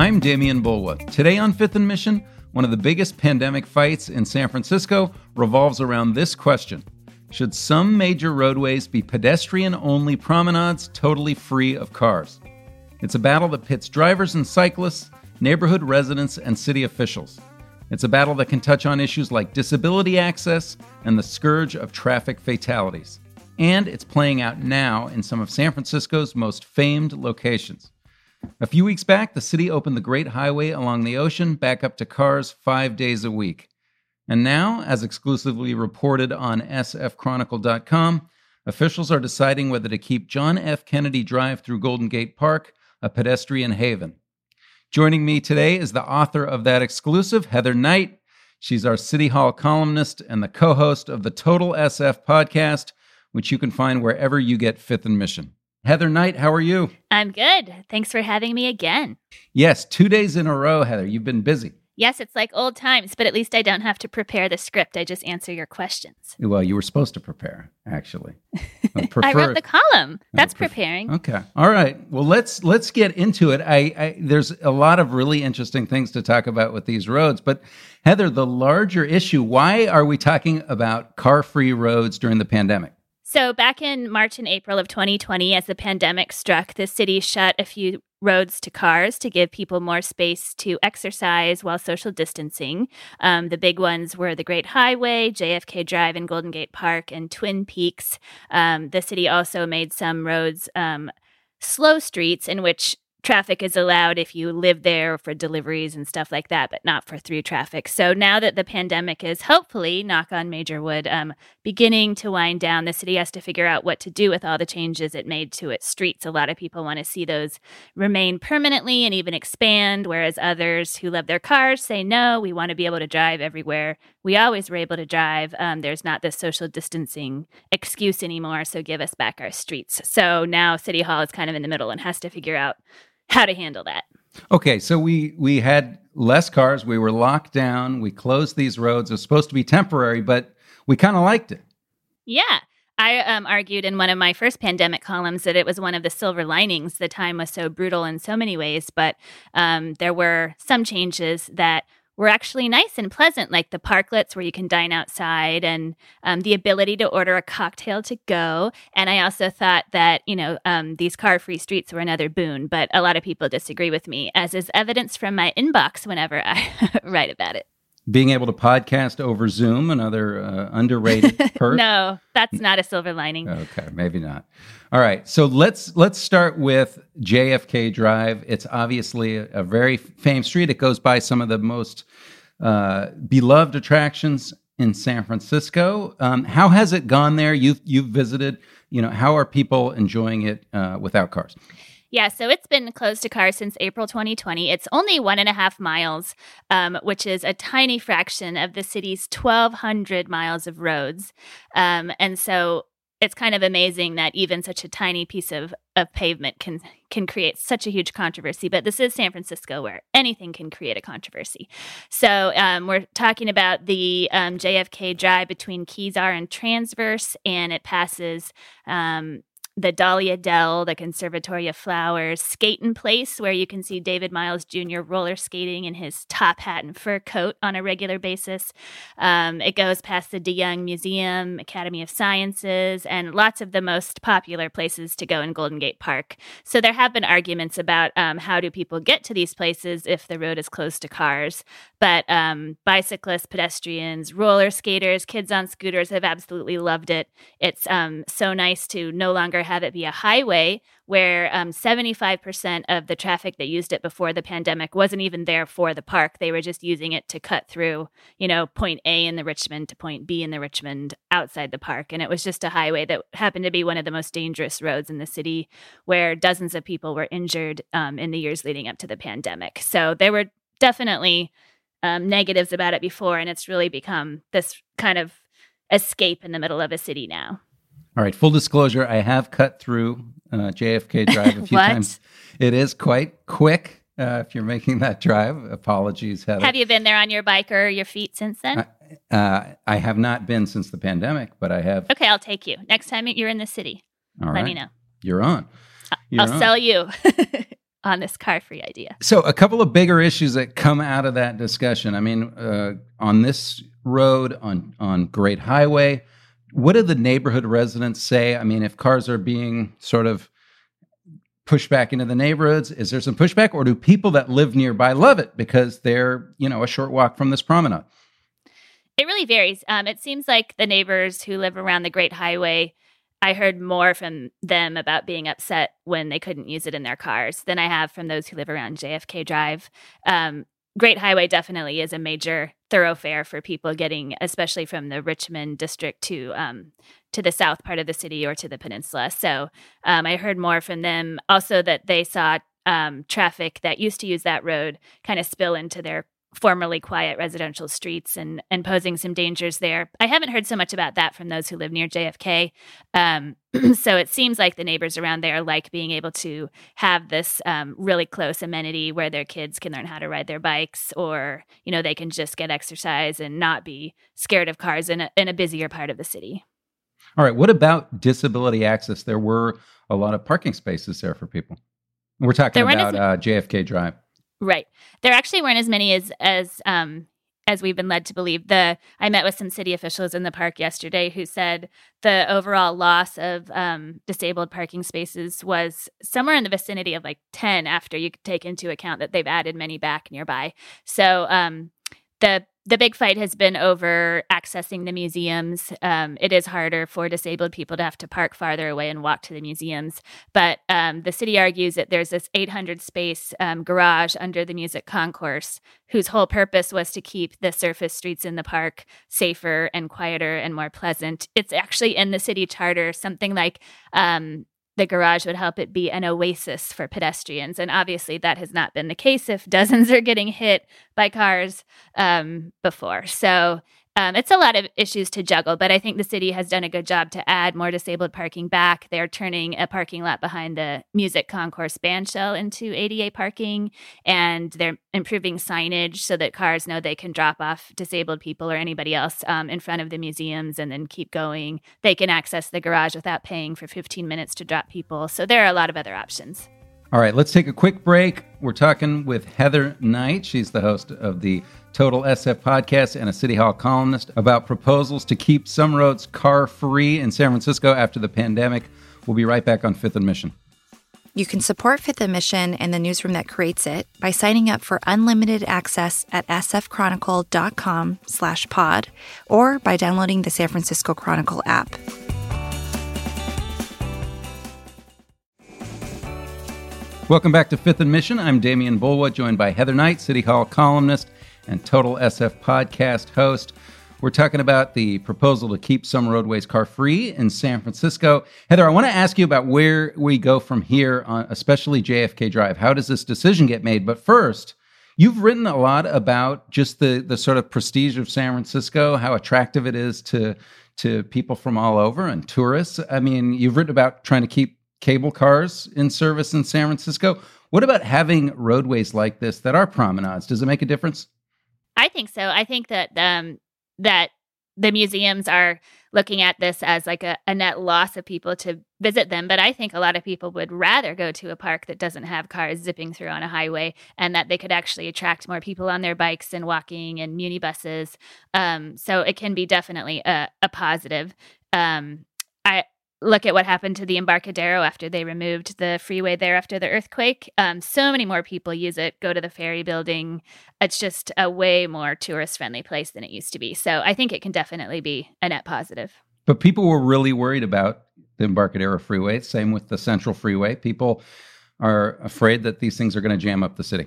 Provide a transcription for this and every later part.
I'm Demian Bulwa. Today on Fifth and Mission, one of the biggest pandemic fights in San Francisco revolves around this question Should some major roadways be pedestrian only promenades totally free of cars? It's a battle that pits drivers and cyclists, neighborhood residents, and city officials. It's a battle that can touch on issues like disability access and the scourge of traffic fatalities. And it's playing out now in some of San Francisco's most famed locations. A few weeks back, the city opened the Great Highway along the ocean back up to cars five days a week. And now, as exclusively reported on sfchronicle.com, officials are deciding whether to keep John F. Kennedy Drive through Golden Gate Park a pedestrian haven. Joining me today is the author of that exclusive, Heather Knight. She's our City Hall columnist and the co host of the Total SF podcast, which you can find wherever you get Fifth and Mission. Heather Knight, how are you? I'm good. Thanks for having me again. Yes, two days in a row, Heather. You've been busy. Yes, it's like old times, but at least I don't have to prepare the script. I just answer your questions. Well, you were supposed to prepare, actually. I, I wrote the column. That's preparing. Okay. All right. Well, let's let's get into it. I, I there's a lot of really interesting things to talk about with these roads, but Heather, the larger issue, why are we talking about car-free roads during the pandemic? So, back in March and April of 2020, as the pandemic struck, the city shut a few roads to cars to give people more space to exercise while social distancing. Um, the big ones were the Great Highway, JFK Drive and Golden Gate Park, and Twin Peaks. Um, the city also made some roads um, slow streets in which traffic is allowed if you live there for deliveries and stuff like that, but not for through traffic. So now that the pandemic is hopefully, knock on major wood, um, beginning to wind down, the city has to figure out what to do with all the changes it made to its streets. A lot of people want to see those remain permanently and even expand, whereas others who love their cars say, no, we want to be able to drive everywhere. We always were able to drive. Um, there's not this social distancing excuse anymore, so give us back our streets. So now City Hall is kind of in the middle and has to figure out how to handle that. Okay, so we we had less cars. We were locked down. We closed these roads. It was supposed to be temporary, but we kind of liked it. Yeah. I um, argued in one of my first pandemic columns that it was one of the silver linings. The time was so brutal in so many ways, but um, there were some changes that were actually nice and pleasant, like the parklets where you can dine outside and um, the ability to order a cocktail to go. And I also thought that, you know, um, these car free streets were another boon, but a lot of people disagree with me, as is evidence from my inbox whenever I write about it being able to podcast over Zoom, another uh, underrated perk. no, that's not a silver lining. Okay, maybe not. All right, so let's let's start with JFK Drive. It's obviously a, a very famed street. It goes by some of the most uh, beloved attractions in San Francisco. Um, how has it gone there? You've you've visited. You know, how are people enjoying it uh, without cars? Yeah, so it's been closed to cars since April 2020. It's only one and a half miles, um, which is a tiny fraction of the city's 1,200 miles of roads. Um, and so it's kind of amazing that even such a tiny piece of, of pavement can can create such a huge controversy. But this is San Francisco, where anything can create a controversy. So um, we're talking about the um, JFK Drive between Kezar and Transverse, and it passes um, the Dahlia Dell, the Conservatory of Flowers, Skating Place, where you can see David Miles Jr. roller skating in his top hat and fur coat on a regular basis. Um, it goes past the DeYoung Museum, Academy of Sciences, and lots of the most popular places to go in Golden Gate Park. So there have been arguments about um, how do people get to these places if the road is closed to cars. But um, bicyclists, pedestrians, roller skaters, kids on scooters have absolutely loved it. It's um, so nice to no longer have it be a highway where um, 75% of the traffic that used it before the pandemic wasn't even there for the park. They were just using it to cut through, you know, point A in the Richmond to point B in the Richmond outside the park. And it was just a highway that happened to be one of the most dangerous roads in the city where dozens of people were injured um, in the years leading up to the pandemic. So there were definitely um, negatives about it before, and it's really become this kind of escape in the middle of a city now. All right, full disclosure, I have cut through uh, JFK Drive a few times. It is quite quick uh, if you're making that drive. Apologies, Heather. Have you been there on your bike or your feet since then? Uh, I have not been since the pandemic, but I have. Okay, I'll take you. Next time you're in the city, All let right. me know. You're on. You're I'll on. sell you. on this car free idea. So, a couple of bigger issues that come out of that discussion. I mean, uh, on this road, on, on Great Highway, what do the neighborhood residents say? I mean, if cars are being sort of pushed back into the neighborhoods, is there some pushback, or do people that live nearby love it because they're, you know, a short walk from this promenade? It really varies. Um, it seems like the neighbors who live around the Great Highway I heard more from them about being upset when they couldn't use it in their cars than I have from those who live around JFK Drive. Um, Great Highway definitely is a major thoroughfare for people getting, especially from the Richmond district to um, to the south part of the city or to the peninsula. So um, I heard more from them also that they saw um, traffic that used to use that road kind of spill into their formerly quiet residential streets and and posing some dangers there. I haven't heard so much about that from those who live near JFK. Um, so it seems like the neighbors around there like being able to have this um, really close amenity where their kids can learn how to ride their bikes, or you know they can just get exercise and not be scared of cars in a, in a busier part of the city. All right. What about disability access? There were a lot of parking spaces there for people. We're talking about uh, JFK Drive. Right. There actually weren't as many as as um as we've been led to believe. The I met with some city officials in the park yesterday who said the overall loss of um, disabled parking spaces was somewhere in the vicinity of like ten after you take into account that they've added many back nearby. So um, the the big fight has been over accessing the museums. Um, it is harder for disabled people to have to park farther away and walk to the museums. But um, the city argues that there's this 800 space um, garage under the music concourse, whose whole purpose was to keep the surface streets in the park safer and quieter and more pleasant. It's actually in the city charter, something like um, the garage would help it be an oasis for pedestrians. And obviously, that has not been the case if dozens are getting hit by cars um, before. So um, it's a lot of issues to juggle, but I think the city has done a good job to add more disabled parking back. They're turning a parking lot behind the music concourse bandshell into ADA parking, and they're improving signage so that cars know they can drop off disabled people or anybody else um, in front of the museums and then keep going. They can access the garage without paying for 15 minutes to drop people. So there are a lot of other options. All right, let's take a quick break. We're talking with Heather Knight. She's the host of the Total SF podcast and a City Hall columnist about proposals to keep some roads car free in San Francisco after the pandemic. We'll be right back on Fifth and Mission. You can support Fifth and Mission and the newsroom that creates it by signing up for unlimited access at sfchronicle.com slash pod or by downloading the San Francisco Chronicle app. Welcome back to Fifth and Mission. I'm Demian Bulwa, joined by Heather Knight, City Hall columnist and Total SF podcast host. We're talking about the proposal to keep some roadways car free in San Francisco. Heather, I want to ask you about where we go from here, on, especially JFK Drive. How does this decision get made? But first, you've written a lot about just the the sort of prestige of San Francisco, how attractive it is to to people from all over and tourists. I mean, you've written about trying to keep cable cars in service in San Francisco. What about having roadways like this that are promenades? Does it make a difference? I think so. I think that um, that the museums are looking at this as like a, a, net loss of people to visit them. But I think a lot of people would rather go to a park that doesn't have cars zipping through on a highway and that they could actually attract more people on their bikes and walking and muni buses. Um, so it can be definitely a, a positive. Um, look at what happened to the Embarcadero after they removed the freeway there after the earthquake. Um, so many more people use it, go to the ferry building. It's just a way more tourist friendly place than it used to be. So I think it can definitely be a net positive. But people were really worried about the Embarcadero freeway. Same with the Central Freeway. People are afraid that these things are going to jam up the city.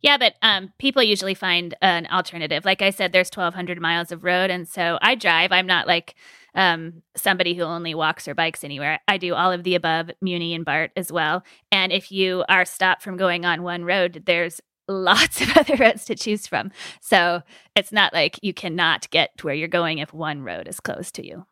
Yeah, but um, people usually find an alternative. Like I said, there's 1,200 miles of road, and so I drive. I'm not like um, somebody who only walks or bikes anywhere. I do all of the above, Muni and BART as well. And if you are stopped from going on one road, there's lots of other roads to choose from. So it's not like you cannot get to where you're going if one road is closed to you.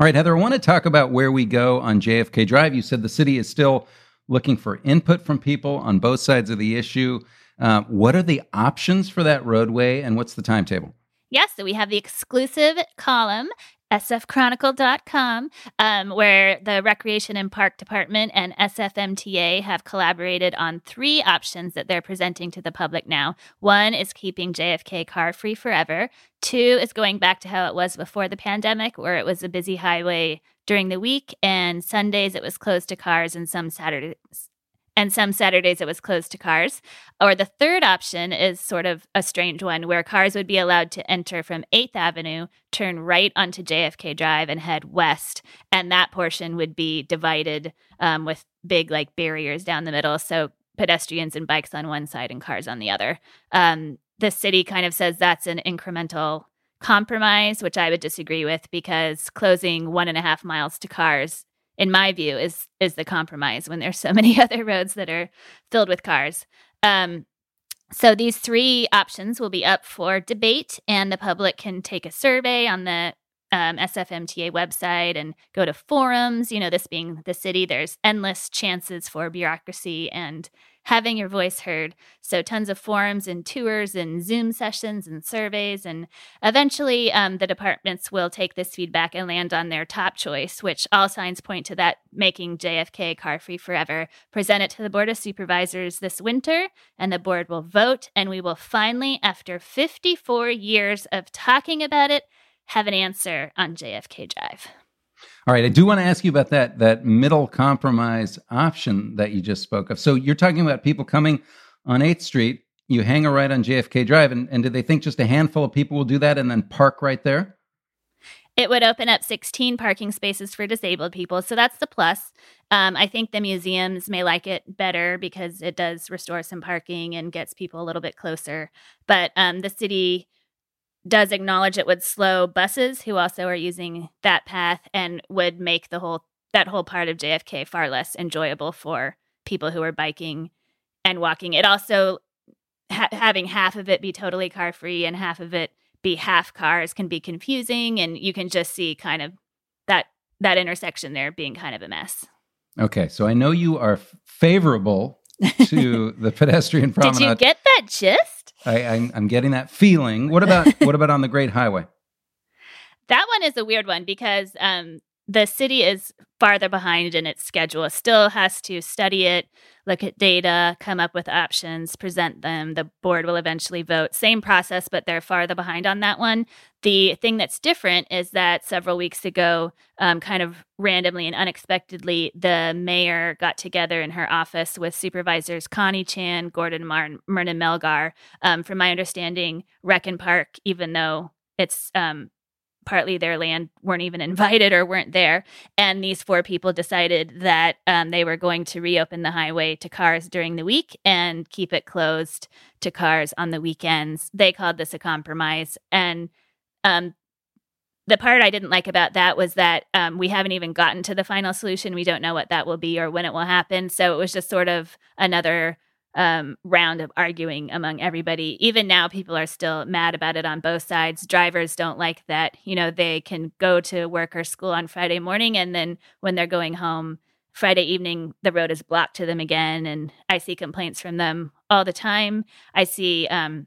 All right, Heather, I want to talk about where we go on JFK Drive. You said the city is still looking for input from people on both sides of the issue. Uh, what are the options for that roadway and what's the timetable? Yes, so we have the exclusive column sfchronicle.com, um, where the Recreation and Park Department and SFMTA have collaborated on three options that they're presenting to the public now. One is keeping JFK car free forever. Two is going back to how it was before the pandemic, where it was a busy highway during the week, and Sundays it was closed to cars, and some Saturdays and some Saturdays it was closed to cars. Or the third option is sort of a strange one where cars would be allowed to enter from 8th Avenue, turn right onto JFK Drive, and head west. And that portion would be divided um, with big like barriers down the middle. So pedestrians and bikes on one side and cars on the other. Um, the city kind of says that's an incremental compromise, which I would disagree with because closing one and a half miles to cars in my view, is is the compromise when there's so many other roads that are filled with cars. Um, so these three options will be up for debate, and the public can take a survey on the um, SFMTA website and go to forums. You know, this being the city, there's endless chances for bureaucracy and having your voice heard. So, tons of forums and tours and Zoom sessions and surveys. And eventually, um, the departments will take this feedback and land on their top choice, which all signs point to that making JFK car free forever. Present it to the Board of Supervisors this winter, and the board will vote. And we will finally, after 54 years of talking about it, have an answer on JFK Drive. All right, I do want to ask you about that that middle compromise option that you just spoke of. So you're talking about people coming on 8th Street, you hang a right on JFK Drive, and, and did they think just a handful of people will do that and then park right there? It would open up 16 parking spaces for disabled people. So that's the plus. Um, I think the museums may like it better because it does restore some parking and gets people a little bit closer. But um, the city does acknowledge it would slow buses who also are using that path and would make the whole that whole part of JFK far less enjoyable for people who are biking and walking. It also ha- having half of it be totally car free and half of it be half cars can be confusing and you can just see kind of that that intersection there being kind of a mess. Okay, so I know you are favorable to the pedestrian promenade. Did you get that gist? I, am getting that feeling. What about what about on the Great Highway? That one is a weird one because um, the city is farther behind in its schedule. Still has to study it, look at data, come up with options, present them. The board will eventually vote. Same process, but they're farther behind on that one. The thing that's different is that several weeks ago, um, kind of randomly and unexpectedly, the mayor got together in her office with supervisors Connie Chan, Gordon Mar, Myrna Melgar. Um, from my understanding, Rec and Park, even though it's um, partly their land weren't even invited or weren't there. And these four people decided that um, they were going to reopen the highway to cars during the week and keep it closed to cars on the weekends. They called this a compromise. And um, the part I didn't like about that was that um, we haven't even gotten to the final solution. We don't know what that will be or when it will happen. So it was just sort of another um, round of arguing among everybody. Even now, people are still mad about it on both sides. Drivers don't like that, you know, they can go to work or school on Friday morning, and then when they're going home Friday evening, the road is blocked to them again. And I see complaints from them all the time. I see um,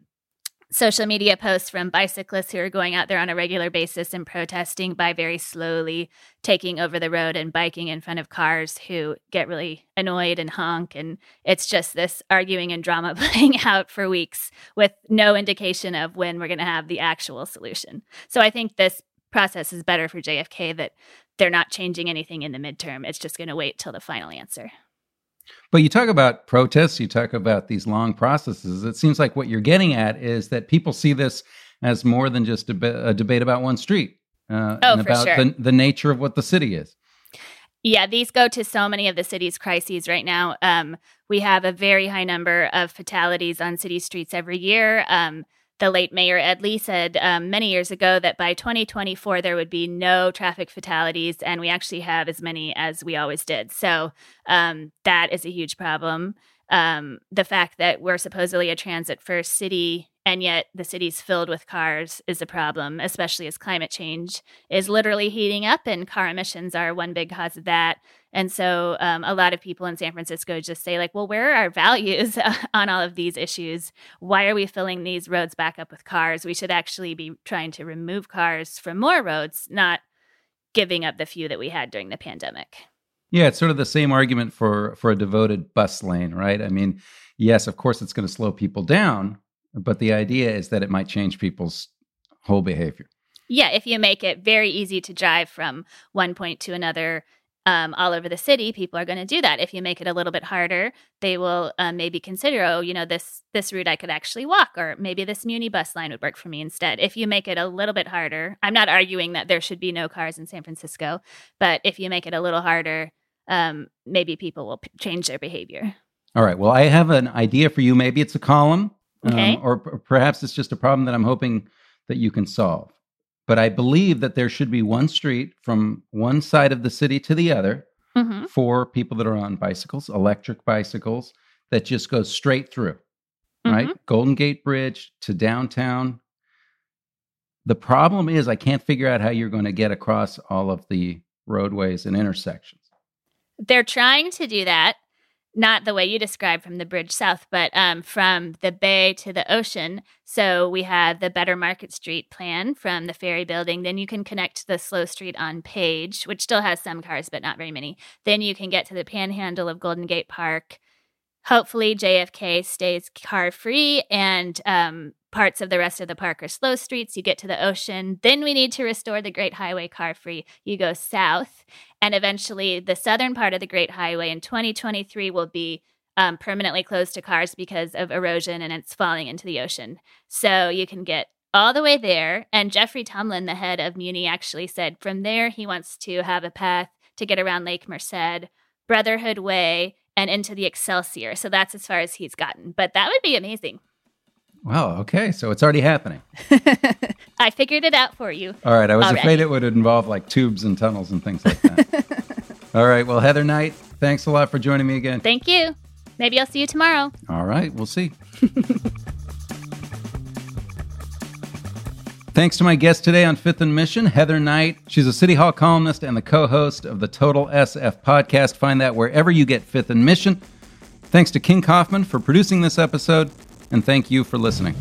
social media posts from bicyclists who are going out there on a regular basis and protesting by very slowly taking over the road and biking in front of cars who get really annoyed and honk. And it's just this arguing and drama playing out for weeks with no indication of when we're going to have the actual solution. So I think this process is better for JFK that they're not changing anything in the midterm. It's just going to wait till the final answer. But you talk about protests, you talk about these long processes. It seems like what you're getting at is that people see this as more than just a, a debate about one street uh, oh, and about sure. the, the nature of what the city is. Yeah, these go to so many of the city's crises right now. Um, we have a very high number of fatalities on city streets every year. Um, the late Mayor Ed Lee said um, many years ago that by 2024 there would be no traffic fatalities, and we actually have as many as we always did. So um, that is a huge problem. Um, the fact that we're supposedly a transit first city and yet the city's filled with cars is a problem, especially as climate change is literally heating up, and car emissions are one big cause of that. And so um, a lot of people in San Francisco just say, like, well, where are our values on all of these issues? Why are we filling these roads back up with cars? We should actually be trying to remove cars from more roads, not giving up the few that we had during the pandemic. Yeah, it's sort of the same argument for for a devoted bus lane, right? I mean, yes, of course it's going to slow people down, but the idea is that it might change people's whole behavior. Yeah, if you make it very easy to drive from one point to another um, all over the city, people are going to do that. If you make it a little bit harder, they will um, maybe consider, oh, you know, this this route I could actually walk, or maybe this Muni bus line would work for me instead. If you make it a little bit harder, I'm not arguing that there should be no cars in San Francisco, but if you make it a little harder, um, maybe people will p- change their behavior. All right. Well, I have an idea for you. Maybe it's a column, um, or p- perhaps it's just a problem that I'm hoping that you can solve. But I believe that there should be one street from one side of the city to the other hmm for people that are on bicycles, electric bicycles, that just goes straight through, right? Golden Gate Bridge to downtown. The problem is, I can't figure out how you're going to get across all of the roadways and intersections. They're trying to do that, not the way you described from the bridge south, but um, from the bay to the ocean. So we have the Better Market Street plan from the ferry building. Then you can connect to the slow street on Page, which still has some cars, but not very many. Then you can get to the panhandle of Golden Gate Park. Hopefully, JFK stays car free and um, parts of the rest of the park are slow streets. You get to the ocean. Then we need to restore the Great Highway car free. You go south, and eventually the southern part of the Great Highway in 2023 will be um, permanently closed to cars because of erosion and it's falling into the ocean. So you can get all the way there. And Jeffrey Tumlin, the head of Muni, actually said from there he wants to have a path to get around Lake Merced, Brotherhood Way, and into the Excelsior. So that's as far as he's gotten. But that would be amazing. Wow. Okay. So it's already happening. I figured it out for you. All right. I was Already. afraid it would involve like tubes and tunnels and things like that. All right. Well, Heather Knight, thanks a lot for joining me again. Thank you. Maybe I'll see you tomorrow. All right. We'll see. Thanks to my guest today on Fifth and Mission, Heather Knight. She's a City Hall columnist and the co host of the Total SF podcast. Find that wherever you get Fifth and Mission. Thanks to King Kaufman for producing this episode, and thank you for listening.